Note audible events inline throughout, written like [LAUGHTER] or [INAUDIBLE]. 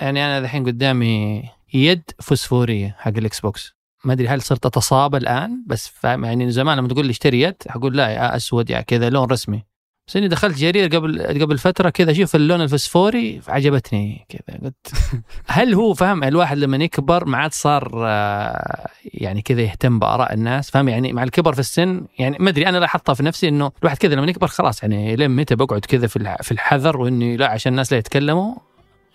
يعني أنا الحين قدامي يد فوسفورية حق الإكس بوكس. ما أدري هل صرت أتصابى الآن بس فاهم يعني زمان لما تقول لي اشتري يد أقول لا يا أسود يا كذا لون رسمي. بس إني دخلت جرير قبل قبل فترة كذا أشوف اللون الفسفوري عجبتني كذا. قلت [LAUGHS] هل هو فاهم الواحد لما يكبر ما عاد صار آه، يعني كذا يهتم بآراء الناس. فاهم يعني مع الكبر في السن يعني ما أدري أنا لاحظتها في نفسي إنه الواحد كذا لما يكبر خلاص يعني لين متى بقعد كذا في في الحذر وإني لا عشان الناس لا يتكلموا.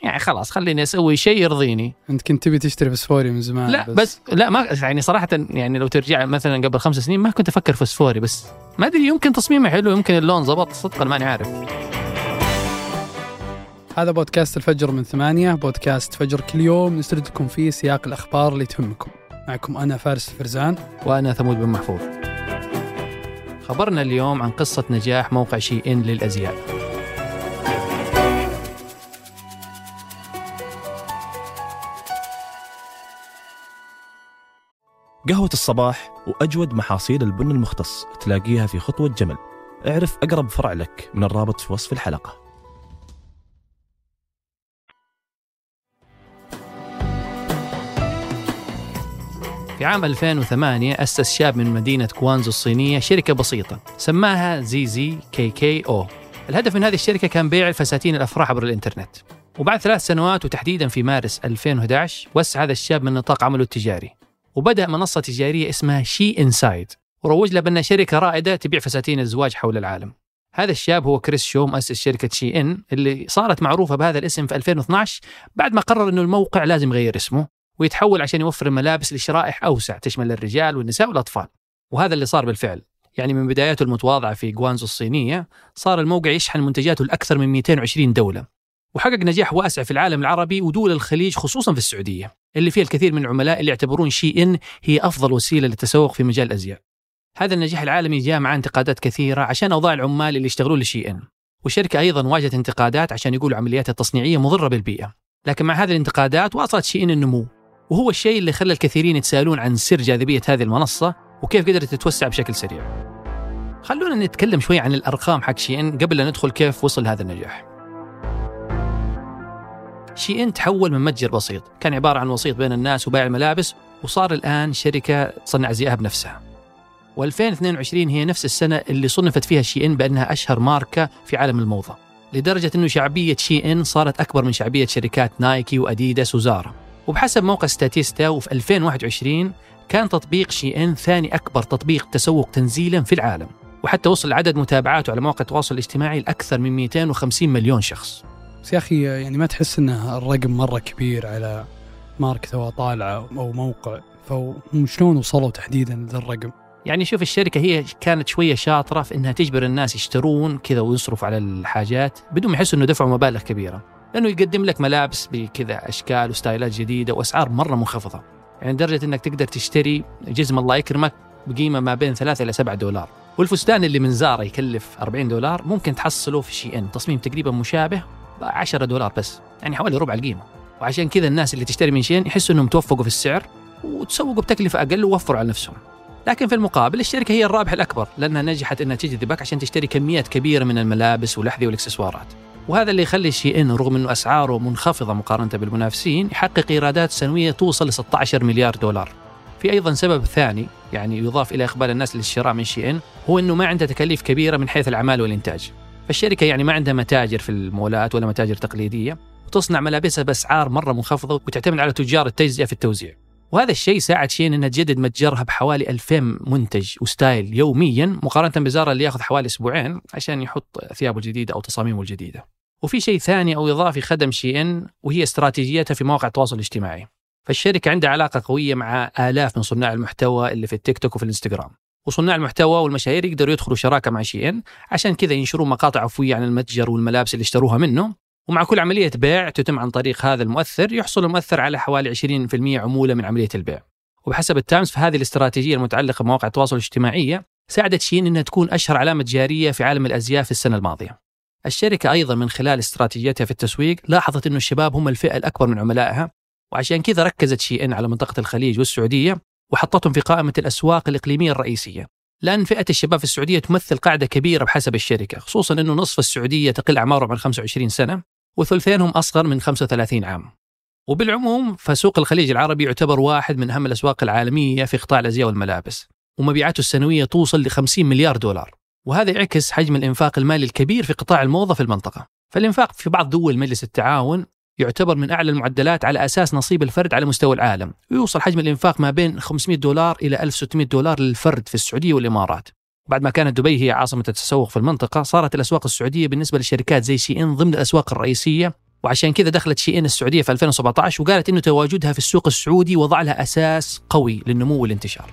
يعني خلاص خليني أسوي شيء يرضيني. أنت كنت تبي تشتري فسفوري من زمان لا بس, بس لا ما يعني صراحة يعني لو ترجع مثلا قبل خمس سنين ما كنت أفكر فسفوري بس ما أدري يمكن تصميمه حلو يمكن اللون ضبط صدقا ماني عارف. هذا بودكاست الفجر من ثمانية بودكاست فجر كل يوم نسرد لكم فيه سياق الأخبار اللي تهمكم. معكم أنا فارس الفرزان. وأنا ثمود بن محفوظ. خبرنا اليوم عن قصة نجاح موقع شي إن للأزياء. قهوة الصباح وأجود محاصيل البن المختص تلاقيها في خطوة جمل. اعرف أقرب فرع لك من الرابط في وصف الحلقة. في عام 2008 أسس شاب من مدينة كوانزو الصينية شركة بسيطة سماها زي زي كي كي أو الهدف من هذه الشركة كان بيع الفساتين الأفراح عبر الإنترنت. وبعد ثلاث سنوات وتحديدا في مارس 2011 وسع هذا الشاب من نطاق عمله التجاري. وبدأ منصة تجارية اسمها شي إنسايد وروج لها بأنها شركة رائدة تبيع فساتين الزواج حول العالم. هذا الشاب هو كريس شو مؤسس شركة شي إن اللي صارت معروفة بهذا الاسم في 2012 بعد ما قرر أنه الموقع لازم يغير اسمه ويتحول عشان يوفر ملابس لشرائح أوسع تشمل الرجال والنساء والأطفال. وهذا اللي صار بالفعل. يعني من بداياته المتواضعة في غوانزو الصينية صار الموقع يشحن منتجاته لأكثر من 220 دولة. وحقق نجاح واسع في العالم العربي ودول الخليج خصوصا في السعودية. اللي فيها الكثير من العملاء اللي يعتبرون شي إن هي أفضل وسيلة للتسوق في مجال الأزياء. هذا النجاح العالمي جاء مع انتقادات كثيرة عشان أوضاع العمال اللي يشتغلون لشي إن والشركة أيضا واجهت انتقادات عشان يقولوا عملياتها التصنيعية مضرة بالبيئة. لكن مع هذه الانتقادات واصلت شي إن النمو. وهو الشيء اللي خلى الكثيرين يتساءلون عن سر جاذبية هذه المنصة وكيف قدرت تتوسع بشكل سريع. خلونا نتكلم شوي عن الأرقام حق شي إن قبل لا ندخل كيف وصل هذا النجاح. شي إن تحول من متجر بسيط. كان عبارة عن وسيط بين الناس وبيع الملابس وصار الآن شركة تصنع أزياء بنفسها. و2022 هي نفس السنة اللي صنفت فيها شي إن بأنها أشهر ماركة في عالم الموضة. لدرجة أنه شعبية شي إن صارت أكبر من شعبية شركات نايكي وأديداس وزارا وبحسب موقع ستاتيستا وفي 2021 كان تطبيق شي إن ثاني أكبر تطبيق تسوق تنزيلا في العالم. وحتى وصل عدد متابعاته على مواقع التواصل الاجتماعي لأكثر من 250 مليون شخص. بس يا أخي يعني ما تحس إن الرقم مرة كبير على ماركة أو طالعه أو موقع؟ فهم شلون وصلوا تحديدا لذا الرقم؟ يعني شوف الشركة هي كانت شوية شاطرة في إنها تجبر الناس يشترون كذا ويصرفوا على الحاجات بدون ما يحسوا إنه دفعوا مبالغ كبيرة. لأنه يقدم لك ملابس بكذا أشكال وستايلات جديدة وأسعار مرة منخفضة. يعني لدرجة إنك تقدر تشتري جزم الله يكرمك بقيمة ما بين 3 إلى 7 دولار. والفستان اللي من زارة يكلف 40 دولار ممكن تحصله في شي إن. تصميم تقريبا مشابه 10 دولار بس يعني حوالي ربع القيمة وعشان كذا الناس اللي تشتري من شين يحسوا إنهم توفقوا في السعر وتسوقوا بتكلفة أقل ووفروا على نفسهم لكن في المقابل الشركة هي الرابح الأكبر لأنها نجحت إنها تجذبك عشان تشتري كميات كبيرة من الملابس والأحذية والإكسسوارات وهذا اللي يخلي شي ان رغم إنه أسعاره منخفضة مقارنة بالمنافسين يحقق إيرادات سنوية توصل ل 16 مليار دولار. في أيضا سبب ثاني يعني يضاف إلى إقبال الناس للشراء من شي ان هو إنه ما عنده تكاليف كبيرة من حيث الأعمال والإنتاج. فالشركة يعني ما عندها متاجر في المولات ولا متاجر تقليدية وتصنع ملابسها بأسعار مرة منخفضة وتعتمد على تجار التجزئة في التوزيع. وهذا الشيء ساعد شين إنها تجدد متجرها بحوالي 2000 منتج وستايل يوميا مقارنة بزارا اللي ياخذ حوالي أسبوعين عشان يحط ثيابه الجديدة أو تصاميمه الجديدة. وفي شيء ثاني أو إضافي خدم شي ان وهي استراتيجيتها في مواقع التواصل الاجتماعي. فالشركة عندها علاقة قوية مع آلاف من صناع المحتوى اللي في التيك توك وفي الإنستغرام. وصناع المحتوى والمشاهير يقدروا يدخلوا شراكة مع شي إن عشان كذا ينشرون مقاطع عفوية عن المتجر والملابس اللي اشتروها منه ومع كل عملية بيع تتم عن طريق هذا المؤثر يحصل المؤثر على حوالي 20% عمولة من عملية البيع. وبحسب التايمز فهذه الاستراتيجية المتعلقة بمواقع التواصل الاجتماعي ساعدت شين إنها تكون أشهر علامة جارية في عالم الأزياء في السنة الماضية. الشركة أيضا من خلال استراتيجيتها في التسويق لاحظت إنه الشباب هم الفئة الأكبر من عملائها وعشان كذا ركزت شي إن على منطقة الخليج والسعودية وحطتهم في قائمة الأسواق الإقليمية الرئيسية. لأن فئة الشباب في السعودية تمثل قاعدة كبيرة بحسب الشركة خصوصا أنه نصف السعودية تقل أعمارهم عن 25 سنة وثلثينهم أصغر من 35 عام. وبالعموم فسوق الخليج العربي يعتبر واحد من أهم الأسواق العالمية في قطاع الأزياء والملابس. ومبيعاته السنوية توصل ل 50 مليار دولار. وهذا يعكس حجم الإنفاق المالي الكبير في قطاع الموضة في المنطقة. فالإنفاق في بعض دول مجلس التعاون يعتبر من أعلى المعدلات على أساس نصيب الفرد على مستوى العالم. ويوصل حجم الإنفاق ما بين 500 دولار إلى 1600 دولار للفرد في السعودية والإمارات. بعد ما كانت دبي هي عاصمة التسوق في المنطقة صارت الأسواق السعودية بالنسبة لشركات زي شي إن ضمن الأسواق الرئيسية. وعشان كذا دخلت شي إن السعودية في 2017 وقالت إنه تواجدها في السوق السعودي وضع لها أساس قوي للنمو والانتشار.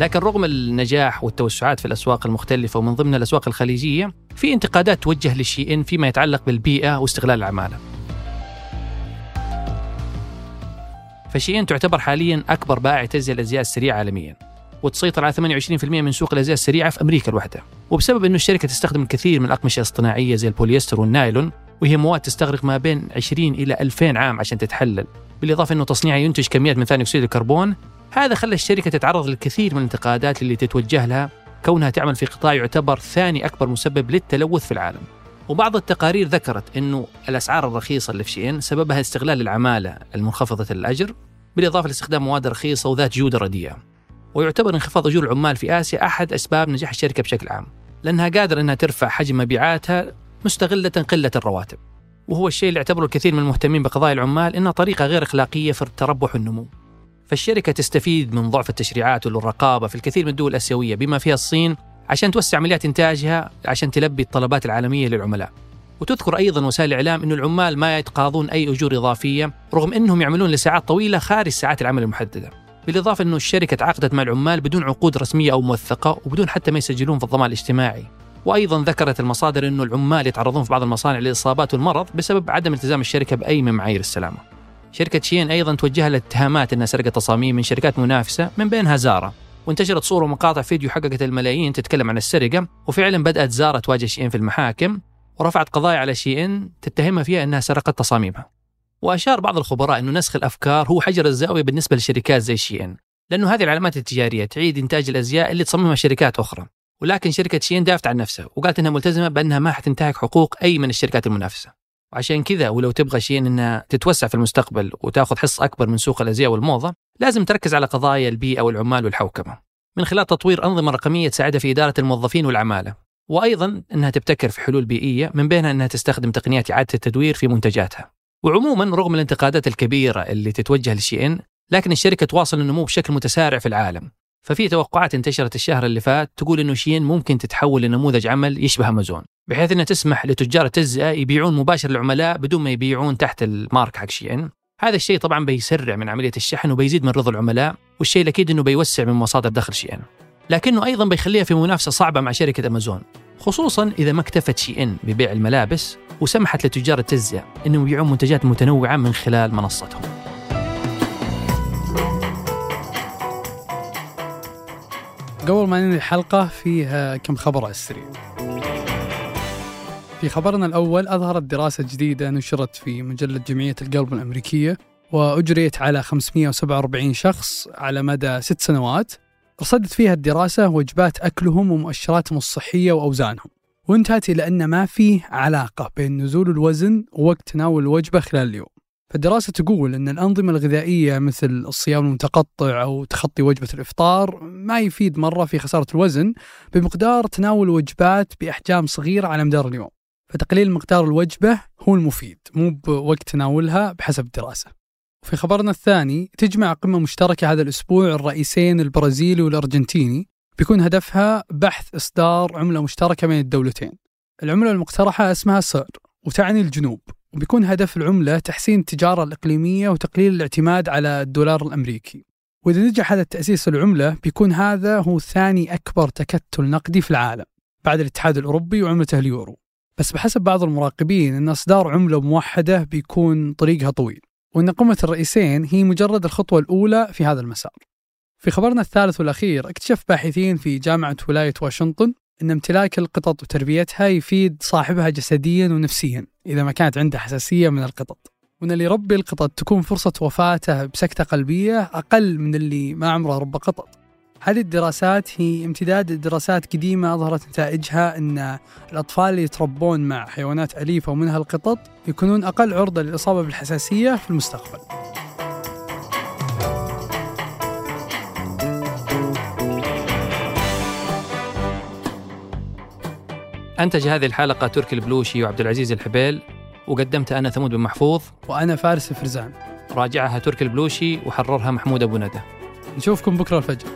لكن رغم النجاح والتوسعات في الأسواق المختلفة ومن ضمن الأسواق الخليجية في انتقادات توجه للشي إن فيما يتعلق بالبيئة واستغلال العمالة. فشي إن تعتبر حاليا أكبر بائع تجزئة الأزياء السريعة عالميا وتسيطر على 28% من سوق الازياء السريعة في أمريكا الوحده وبسبب إنه الشركة تستخدم الكثير من الاقمشه الصناعيه زي البوليستر والنايلون وهي مواد تستغرق ما بين 20 إلى 2000 عام عشان تتحلل. بالإضافة إنه تصنيعها ينتج كميات من ثاني أكسيد الكربون. هذا خلى الشركة تتعرض للكثير من الانتقادات اللي تتوجه لها كونها تعمل في قطاع يعتبر ثاني أكبر مسبب للتلوث في العالم. وبعض التقارير ذكرت إنه الأسعار الرخيصة اللي في شيئين سببها استغلال العمالة المنخفضة الأجر بالإضافة لاستخدام مواد رخيصة وذات جودة رديئة. ويعتبر انخفاض أجور العمال في آسيا أحد أسباب نجاح الشركة بشكل عام لأنها قادرة إنها ترفع حجم مبيعاتها مستغلة قلة الرواتب. وهو الشيء اللي يعتبره الكثير من المهتمين بقضايا العمال إنها طريقة غير أخلاقية في التربح والنمو فالشركة تستفيد من ضعف التشريعات والرقابة في الكثير من الدول الآسيوية بما فيها الصين عشان توسع عمليات إنتاجها عشان تلبي الطلبات العالمية للعملاء. وتذكر أيضا وسائل الإعلام إنه العمال ما يتقاضون أي أجور إضافية رغم إنهم يعملون لساعات طويلة خارج ساعات العمل المحددة. بالإضافة أنه الشركة تعاقدت مع العمال بدون عقود رسمية أو موثقة وبدون حتى ما يسجلون في الضمان الاجتماعي. وأيضا ذكرت المصادر أنه العمال يتعرضون في بعض المصانع للإصابات والمرض بسبب عدم التزام الشركة بأي من معايير السلامة. شركة شين أيضا توجه لها اتهامات أنها سرقت تصاميم من شركات منافسة من بينها زارا وانتشرت صور ومقاطع فيديو حققت الملايين تتكلم عن السرقة وفعلا بدأت زارا تواجه شين في المحاكم ورفعت قضايا على شي إن تتهمها فيها إنها سرقت تصاميمها. وأشار بعض الخبراء إنه نسخ الأفكار هو حجر الزاوية بالنسبة لشركات زي شي إن، لأنه هذه العلامات التجارية تعيد إنتاج الأزياء اللي تصممها شركات أخرى. ولكن شركة شين دافعت عن نفسها وقالت إنها ملتزمة بأنها ما حتنتهك حقوق أي من الشركات المنافسة. وعشان كذا ولو تبغى شين إنها تتوسع في المستقبل وتأخذ حص أكبر من سوق الأزياء والموضة، لازم تركز على قضايا البيئة والعمال والحوكمة. من خلال تطوير أنظمة رقمية تساعدها في إدارة الموظفين والعمالة، وأيضا إنها تبتكر في حلول بيئية من بينها إنها تستخدم تقنيات إعادة التدوير في منتجاتها. وعموما رغم الانتقادات الكبيرة اللي تتوجه لشي إن، لكن الشركة تواصل النمو بشكل متسارع في العالم. ففي توقعات انتشرت الشهر اللي فات تقول إنه شين ممكن تتحول لنموذج عمل يشبه أمازون، بحيث إنها تسمح لتجار التجزئة يبيعون مباشر للعملاء بدون ما يبيعون تحت المارك حق شين. هذا الشيء طبعا بيسرع من عملية الشحن وبيزيد من رضا العملاء، والشيء الأكيد إنه بيوسع من مصادر دخل شين. لكنه أيضا بيخليها في منافسة صعبة مع شركة أمازون خصوصا إذا ما اكتفت شي إن ببيع الملابس وسمحت لتجار التجزئة إنهم يبيعون منتجات متنوعة من خلال منصتهم. قبل ما ننهي الحلقة فيها كم خبر على السريع في خبرنا الأول أظهرت دراسة جديدة نشرت في مجلة جمعية القلب الأمريكية وأجريت على 547 شخص على مدى ست سنوات. رصدت فيها الدراسة وجبات أكلهم ومؤشراتهم الصحية وأوزانهم. وانتهت إلى أن ما فيه علاقة بين نزول الوزن ووقت تناول الوجبة خلال اليوم. فالدراسة تقول أن الأنظمة الغذائية مثل الصيام المتقطع أو تخطي وجبة الإفطار ما يفيد مرة في خسارة الوزن بمقدار تناول وجبات بأحجام صغيرة على مدار اليوم. فتقليل مقدار الوجبة هو المفيد مو بوقت تناولها بحسب الدراسة. في خبرنا الثاني تجمع قمة مشتركة هذا الأسبوع الرئيسين البرازيلي والأرجنتيني بيكون هدفها بحث إصدار عملة مشتركة بين الدولتين. العملة المقترحة اسمها سر وتعني الجنوب وبيكون هدف العملة تحسين التجارة الإقليمية وتقليل الاعتماد على الدولار الأمريكي. وإذا نجح هذا التأسيس العملة بيكون هذا هو ثاني أكبر تكتل نقدي في العالم بعد الاتحاد الأوروبي وعملته اليورو. بس بحسب بعض المراقبين أن إصدار عملة موحدة بيكون طريقها طويل وأن قمة الرئيسين هي مجرد الخطوة الأولى في هذا المسار. في خبرنا الثالث والأخير اكتشف باحثين في جامعة ولاية واشنطن أن امتلاك القطط وتربيتها يفيد صاحبها جسديا ونفسيا إذا ما كانت عنده حساسية من القطط. وأن اللي يربي القطط تكون فرصة وفاته بسكتة قلبية أقل من اللي ما عمره ربى قطط. هذه الدراسات هي امتداد لدراسات قديمة أظهرت نتائجها أن الأطفال اللي يتربون مع حيوانات أليفة ومنها القطط يكونون أقل عرضة للإصابة بالحساسية في المستقبل؟ أنتج هذه الحلقة تركي البلوشي وعبد العزيز الحبيل وقدمت أنا ثمود بن محفوظ وأنا فارس فرزان. راجعها تركي البلوشي وحررها محمود أبو ندى. نشوفكم بكرة الفجر.